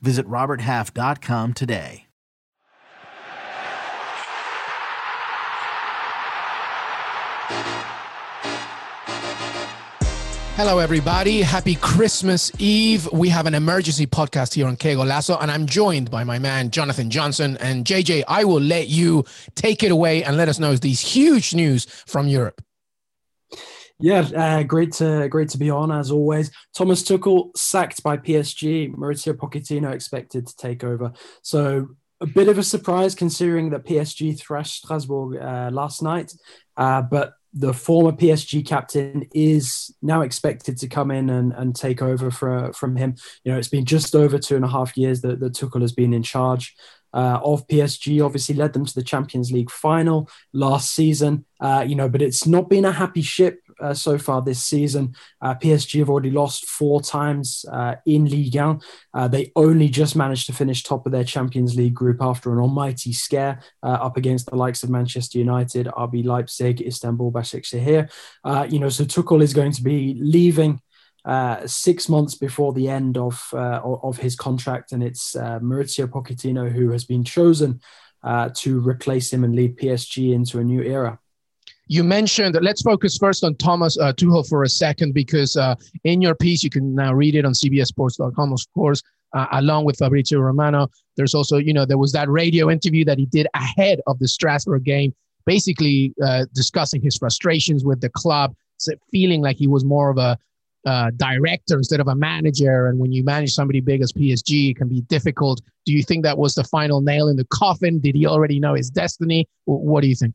Visit RobertHalf.com today. Hello, everybody. Happy Christmas Eve. We have an emergency podcast here on Que Golazo, and I'm joined by my man, Jonathan Johnson. And JJ, I will let you take it away and let us know these huge news from Europe. Yeah, uh, great to great to be on as always. Thomas Tuchel sacked by PSG. Mauricio Pochettino expected to take over. So a bit of a surprise considering that PSG thrashed Strasbourg uh, last night, uh, but the former PSG captain is now expected to come in and, and take over for, from him. You know, it's been just over two and a half years that, that Tuchel has been in charge uh, of PSG. Obviously, led them to the Champions League final last season. Uh, you know, but it's not been a happy ship uh, so far this season. Uh, PSG have already lost four times uh, in Ligue 1. Uh, they only just managed to finish top of their Champions League group after an almighty scare uh, up against the likes of Manchester United, RB Leipzig, Istanbul, Başakşehir. Uh, you know, so Tuchel is going to be leaving. Uh, six months before the end of uh, of his contract, and it's uh, Mauricio Pochettino who has been chosen to replace him and lead PSG into a new era. You mentioned, let's focus first on Thomas uh, Tuchel for a second, because uh, in your piece, you can now read it on CBSSports.com, of course, uh, along with Fabrizio Romano. There's also, you know, there was that radio interview that he did ahead of the Strasbourg game, basically uh, discussing his frustrations with the club, feeling like he was more of a uh, director instead of a manager. And when you manage somebody big as PSG, it can be difficult. Do you think that was the final nail in the coffin? Did he already know his destiny? What do you think?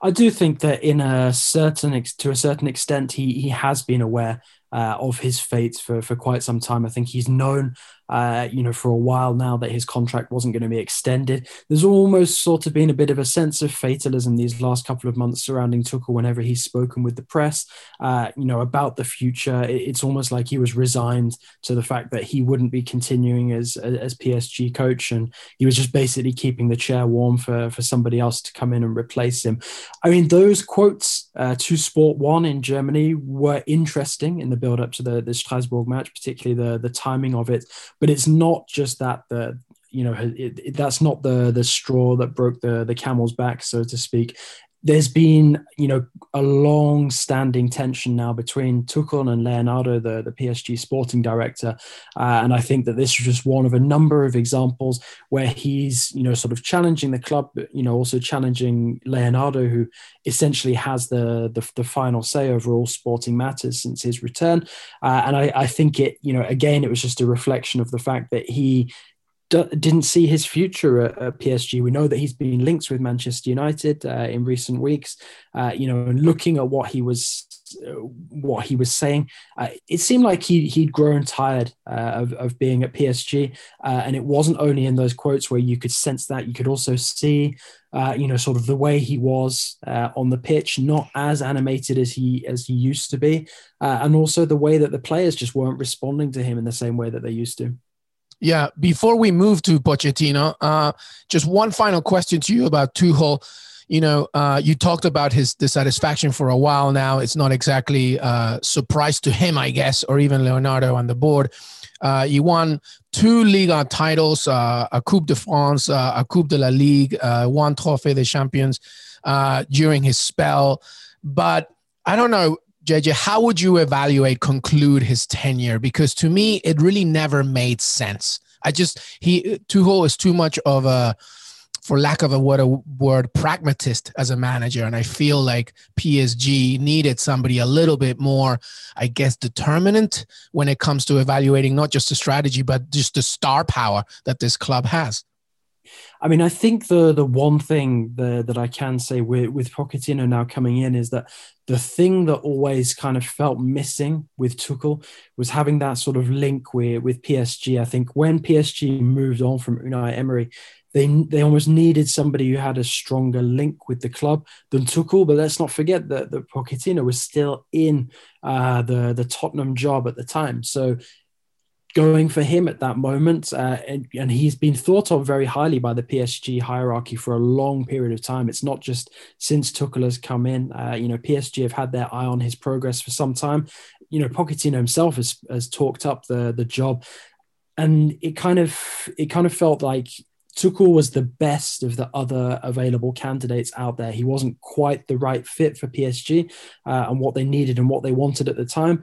I do think that in a certain to a certain extent he he has been aware uh, of his fate for, for quite some time. I think he's known, uh, you know, for a while now that his contract wasn't going to be extended. There's almost sort of been a bit of a sense of fatalism these last couple of months surrounding Tuchel whenever he's spoken with the press, uh, you know, about the future. It's almost like he was resigned to the fact that he wouldn't be continuing as, as PSG coach and he was just basically keeping the chair warm for, for somebody else to come in and replace him. I mean, those quotes uh, to Sport One in Germany were interesting in the build up to the, the Strasbourg match, particularly the, the timing of it. But it's not just that the you know it, it, that's not the the straw that broke the the camel's back, so to speak there's been, you know, a long-standing tension now between Tuchel and Leonardo, the, the PSG sporting director, uh, and I think that this is just one of a number of examples where he's, you know, sort of challenging the club, but, you know, also challenging Leonardo, who essentially has the the, the final say over all sporting matters since his return. Uh, and I, I think it, you know, again, it was just a reflection of the fact that he didn't see his future at, at, PSG. We know that he's been linked with Manchester United uh, in recent weeks. Uh, you know, looking at what he was uh, what he was saying, uh, it seemed like he he'd grown tired uh, of of being at PSG. Uh, and it wasn't only in those quotes where you could sense that. You could also see. you know, sort of the way he was on the pitch, not as animated as he as he used to be, and also the way that the players just weren't responding to him in the same way that they used to. Yeah. Before we move to Pochettino, uh, just one final question to you about Tuchel. You know, uh, you talked about his dissatisfaction for a while now. It's not exactly a surprise to him, I guess, or even Leonardo on the board. Uh, he won two Liga titles, uh, a Coupe de France, uh, a Coupe de la Ligue, uh, one Trophée des Champions during his spell. But I don't know, JJ, how would you evaluate, conclude his tenure? Because to me, it really never made sense. I just, he, Tuchel is too much of a, for lack of a word, a word, pragmatist as a manager. And I feel like PSG needed somebody a little bit more, I guess, determinant when it comes to evaluating not just the strategy, but just the star power that this club has. I mean, I think the the one thing the, that I can say with with Pochettino now coming in is that the thing that always kind of felt missing with Tuchel was having that sort of link with with PSG. I think when PSG moved on from Unai Emery, they they almost needed somebody who had a stronger link with the club than Tuchel. But let's not forget that that Pochettino was still in uh, the the Tottenham job at the time, so going for him at that moment. Uh, and, and, he's been thought of very highly by the PSG hierarchy for a long period of time. It's not just since Tuchel has come in. Uh, you know, PSG have had their eye on his progress for some time. You know, Pochettino himself has, has talked up the the job, and it kind of it kind of felt like Tuchel was the best of the other available candidates out there. He wasn't quite the right fit for PSG uh, and what they needed and what they wanted at the time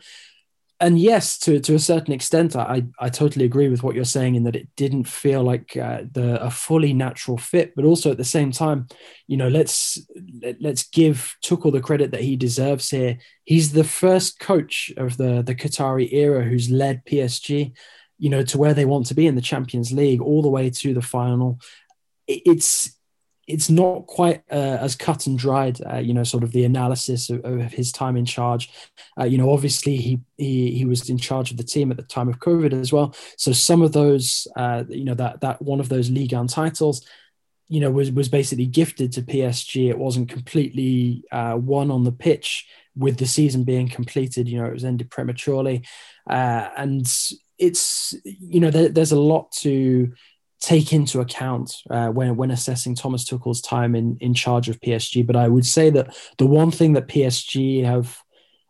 and yes, to to a certain extent, I I totally agree with what you're saying in that it didn't feel like uh, the a fully natural fit, but also at the same time, you know, let's let, let's give Tuchel the credit that he deserves here. He's the first coach of the the Qatari era who's led PSG, you know, to where they want to be in the Champions League, all the way to the final. It's it's not quite uh, as cut and dried, uh, you know, sort of the analysis of, of his time in charge. Uh, you know, obviously he, he he was in charge of the team at the time of COVID as well. So some of those, uh, you know, that that one of those league on titles, you know, was was basically gifted to PSG. It wasn't completely uh, won on the pitch with the season being completed. You know, it was ended prematurely, uh, and it's you know there, there's a lot to take into account uh, when when assessing Thomas Tuchel's time in in charge of PSG. But I would say that the one thing that PSG have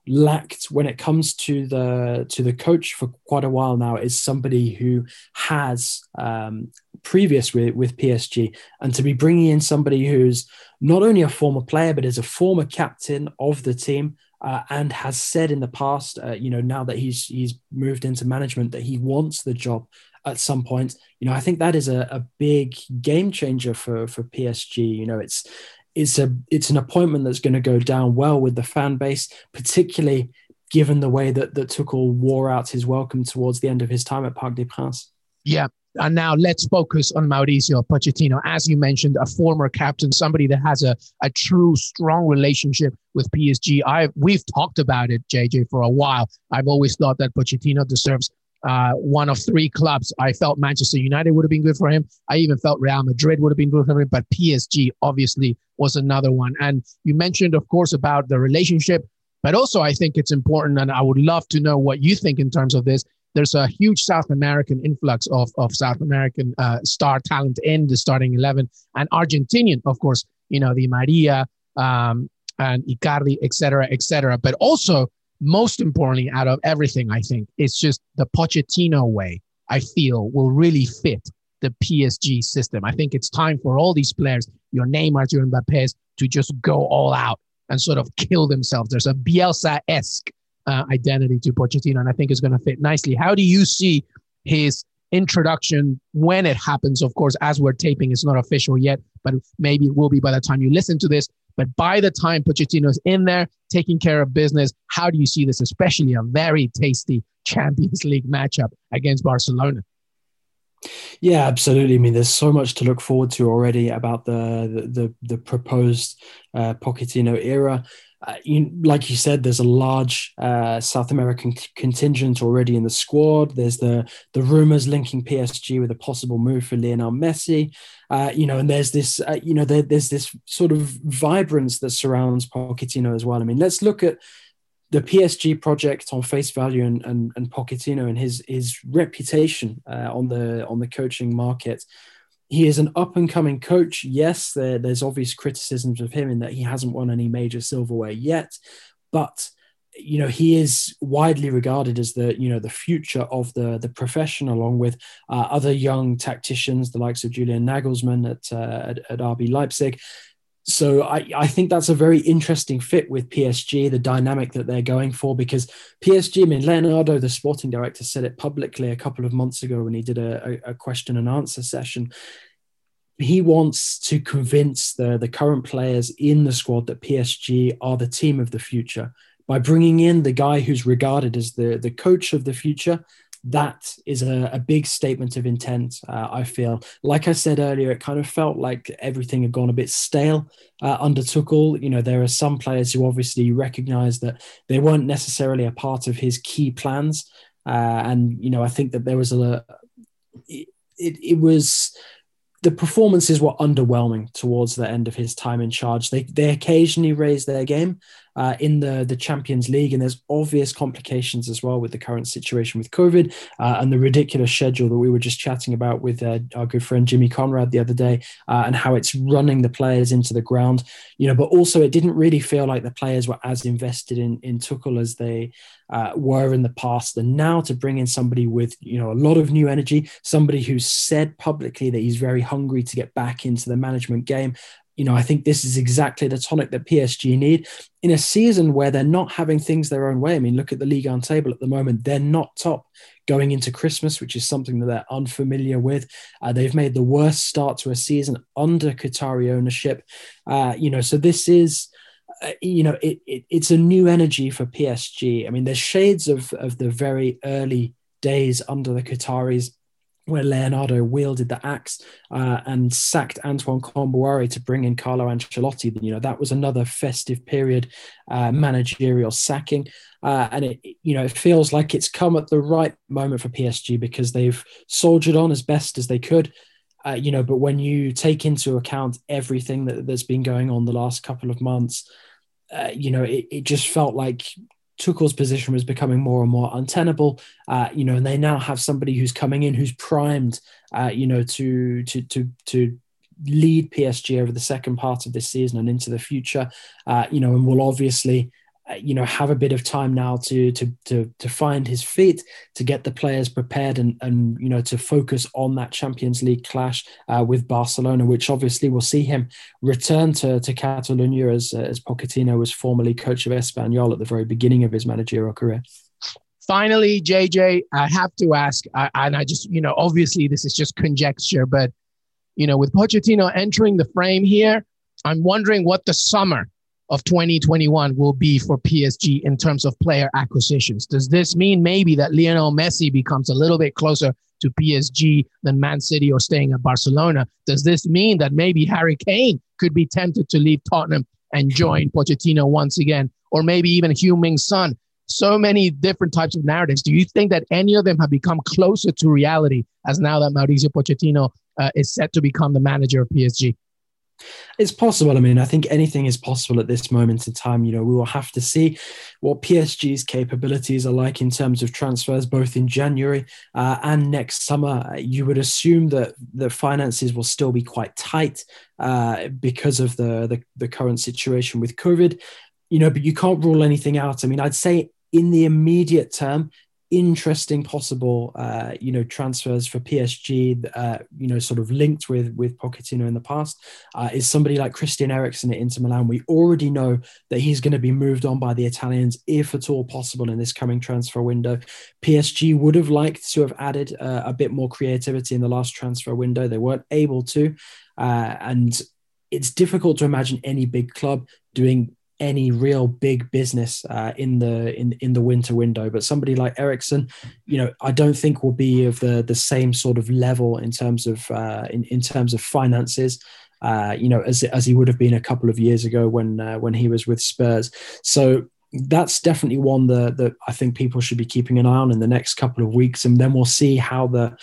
lacked when it comes to the to the coach for quite a while now is somebody who has um, previous with, with PSG and to be bringing in somebody who's not only a former player but is a former captain of the team uh, and has said in the past, uh, you know, now that he's he's moved into management, that he wants the job at some point. You know, I think that is a, a big game changer for for PSG. You know, it's it's a it's an appointment that's going to go down well with the fan base, particularly given the way that that Tuchel wore out his welcome towards the end of his time at Parc des Princes. Yeah. And now let's focus on Mauricio Pochettino. As you mentioned, a former captain, somebody that has a, a true strong relationship with PSG. I we've talked about it, JJ, for a while. I've always thought that Pochettino deserves uh, one of three clubs. I felt Manchester United would have been good for him. I even felt Real Madrid would have been good for him, but PSG obviously was another one. And you mentioned, of course, about the relationship, but also I think it's important, and I would love to know what you think in terms of this. There's a huge South American influx of, of South American uh, star talent in the starting 11, and Argentinian, of course, you know, Di María um, and Icardi, et cetera, et cetera. But also, most importantly, out of everything, I think it's just the Pochettino way. I feel will really fit the PSG system. I think it's time for all these players, your Neymar, your Mbappé's, to just go all out and sort of kill themselves. There's a Bielsa-esque uh, identity to Pochettino, and I think it's going to fit nicely. How do you see his introduction when it happens? Of course, as we're taping, it's not official yet, but maybe it will be by the time you listen to this. But by the time Pochettino's in there taking care of business, how do you see this, especially a very tasty Champions League matchup against Barcelona? Yeah, absolutely. I mean, there's so much to look forward to already about the the, the proposed uh, Pochettino era uh, you, like you said, there's a large uh, South American c- contingent already in the squad. There's the the rumors linking PSG with a possible move for Lionel Messi. Uh, you know, and there's this, uh, you know, there, there's this sort of vibrance that surrounds Pochettino as well. I mean, let's look at the PSG project on face value and and, and Pochettino and his his reputation uh, on the on the coaching market he is an up and coming coach. Yes, there, there's obvious criticisms of him in that he hasn't won any major silverware yet, but you know he is widely regarded as the you know the future of the the profession along with uh, other young tacticians the likes of Julian Nagelsmann at, uh, at, at RB Leipzig so I, I think that's a very interesting fit with PSG, the dynamic that they're going for, because PSG, I mean, Leonardo, the sporting director, said it publicly a couple of months ago when he did a, a, question and answer session. He wants to convince the, the current players in the squad that PSG are the team of the future by bringing in the guy who's regarded as the, the coach of the future, that is a, a big statement of intent. Uh, I feel, like I said earlier, it kind of felt like everything had gone a bit stale uh, under Tuchel. You know, there are some players who obviously recognise that they weren't necessarily a part of his key plans, uh, and you know, I think that there was a it, it was the performances were underwhelming towards the end of his time in charge. They they occasionally raised their game, uh, in the, the Champions League. And there's obvious complications as well with the current situation with COVID uh, and the ridiculous schedule that we were just chatting about with uh, our good friend Jimmy Conrad the other day uh, and how it's running the players into the ground. You know, but also it didn't really feel like the players were as invested in, in Tuchel as they uh, were in the past. And now to bring in somebody with, you know, a lot of new energy, somebody who's said publicly that he's very hungry to get back into the management game, you know, I think this is exactly the tonic that PSG need in a season where they're not having things their own way. I mean, look at the league on table at the moment; they're not top going into Christmas, which is something that they're unfamiliar with. Uh, they've made the worst start to a season under Qatari ownership. Uh, you know, so this is. Uh, you know, it, it, it's a new energy for PSG. I mean, there's shades of of the very early days under the Qataris where Leonardo wielded the axe uh, and sacked Antoine Kombouaré to bring in Carlo Ancelotti. You know that was another festive period uh, managerial sacking, uh, and it you know it feels like it's come at the right moment for PSG because they've soldiered on as best as they could. Uh, you know, but when you take into account everything that, that's been going on the last couple of months, uh, you know, it, it just felt like Tuchel's position was becoming more and more untenable, uh, you know, and they now have somebody who's coming in who's primed, uh, you know, to to to to lead PSG over the second part of this season and into the future, uh, you know, and will obviously you know have a bit of time now to to to to find his feet to get the players prepared and and you know to focus on that Champions League clash uh, with Barcelona which obviously will see him return to to Catalonia as uh, as Pochettino was formerly coach of Espanyol at the very beginning of his managerial career. Finally JJ I have to ask I, and I just you know obviously this is just conjecture but you know with Pochettino entering the frame here I'm wondering what the summer of 2021 will be for PSG in terms of player acquisitions? Does this mean maybe that Lionel Messi becomes a little bit closer to PSG than Man City or staying at Barcelona? Does this mean that maybe Harry Kane could be tempted to leave Tottenham and join Pochettino once again? Or maybe even Heung-Min's son? So many different types of narratives. Do you think that any of them have become closer to reality as now that Mauricio Pochettino uh, is set to become the manager of PSG? It's possible. I mean, I think anything is possible at this moment in time. You know, we will have to see what PSG's capabilities are like in terms of transfers, both in January uh, and next summer. You would assume that the finances will still be quite tight uh, because of the, the the current situation with COVID. You know, but you can't rule anything out. I mean, I'd say in the immediate term, interesting possible uh, you know transfers for PSG uh, you know sort of linked with with Pochettino in the past uh, is somebody like Christian Eriksen at Inter Milan. We already know that he's going to be moved on by the Italians if at all possible in this coming transfer window. PSG would have liked to have added uh, a bit more creativity in the last transfer window. They weren't able to uh, and it's difficult to imagine any big club doing any real big business uh, in the in in the winter window. But somebody like Eriksen, you know, I don't think will be of the the same sort of level in terms of uh, in in terms of finances. Uh, you know, as as he would have been a couple of years ago when uh, when he was with Spurs. So that's definitely one that, that I think people should be keeping an eye on in the next couple of weeks, and then we'll see how the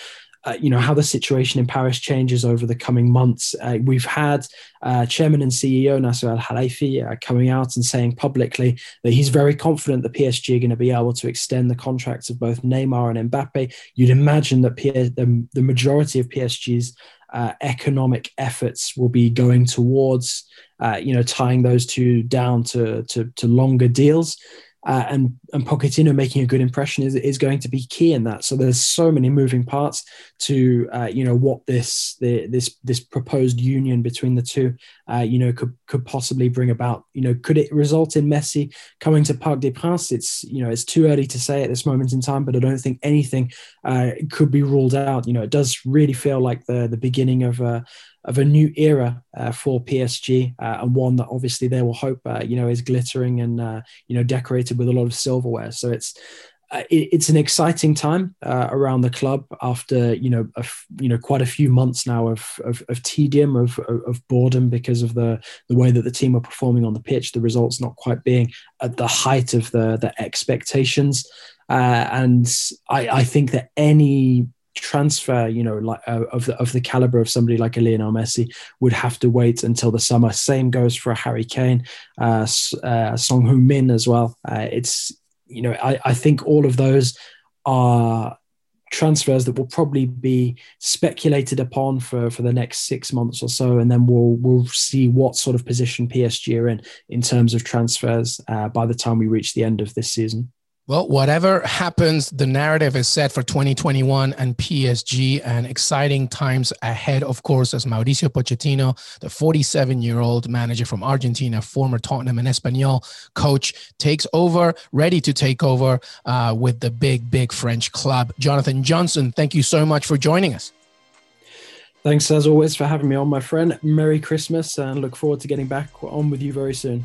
uh, you know how the situation in Paris changes over the coming months. Uh, we've had uh, Chairman and CEO Nasser Al Khelaifi uh, coming out and saying publicly that he's very confident that PSG are going to be able to extend the contracts of both Neymar and Mbappe. You'd imagine that P- the, the majority of PSG's uh, economic efforts will be going towards, uh, you know, tying those two down to, to, to longer deals uh, and and Pochettino making a good impression is is going to be key in that. So there's so many moving parts to uh, you know what this the, this this proposed union between the two uh, you know could could possibly bring about. You know, could it result in Messi coming to Parc des Princes? It's you know it's too early to say at this moment in time, but I don't think anything uh, could be ruled out. You know, it does really feel like the the beginning of a of a new era uh, for PSG uh, and one that obviously they will hope uh, you know is glittering and uh, you know decorated with a lot of silverware. So it's uh, it, it's an exciting time around the club after you know you know quite a few months now of of, of tedium of, of boredom because of the the way that the team are performing on the pitch, the results not quite being at the height of the the expectations, uh, and I, I think that any transfer, you know, like uh, of the of the caliber of somebody like a Lionel Messi would have to wait until the summer. Same goes for a Harry Kane, uh, uh, Song Hoon Min as well. Uh, it's you know, I, I think all of those are transfers that will probably be speculated upon for, for the next six months or so, and then we'll we'll see what sort of position PSG are in in terms of transfers uh, by the time we reach the end of this season. Well, whatever happens, the narrative is set for 2021 and PSG and exciting times ahead, of course, as Mauricio Pochettino, the 47 year old manager from Argentina, former Tottenham and Espanyol coach, takes over, ready to take over uh, with the big, big French club. Jonathan Johnson, thank you so much for joining us. Thanks, as always, for having me on, my friend. Merry Christmas and look forward to getting back on with you very soon.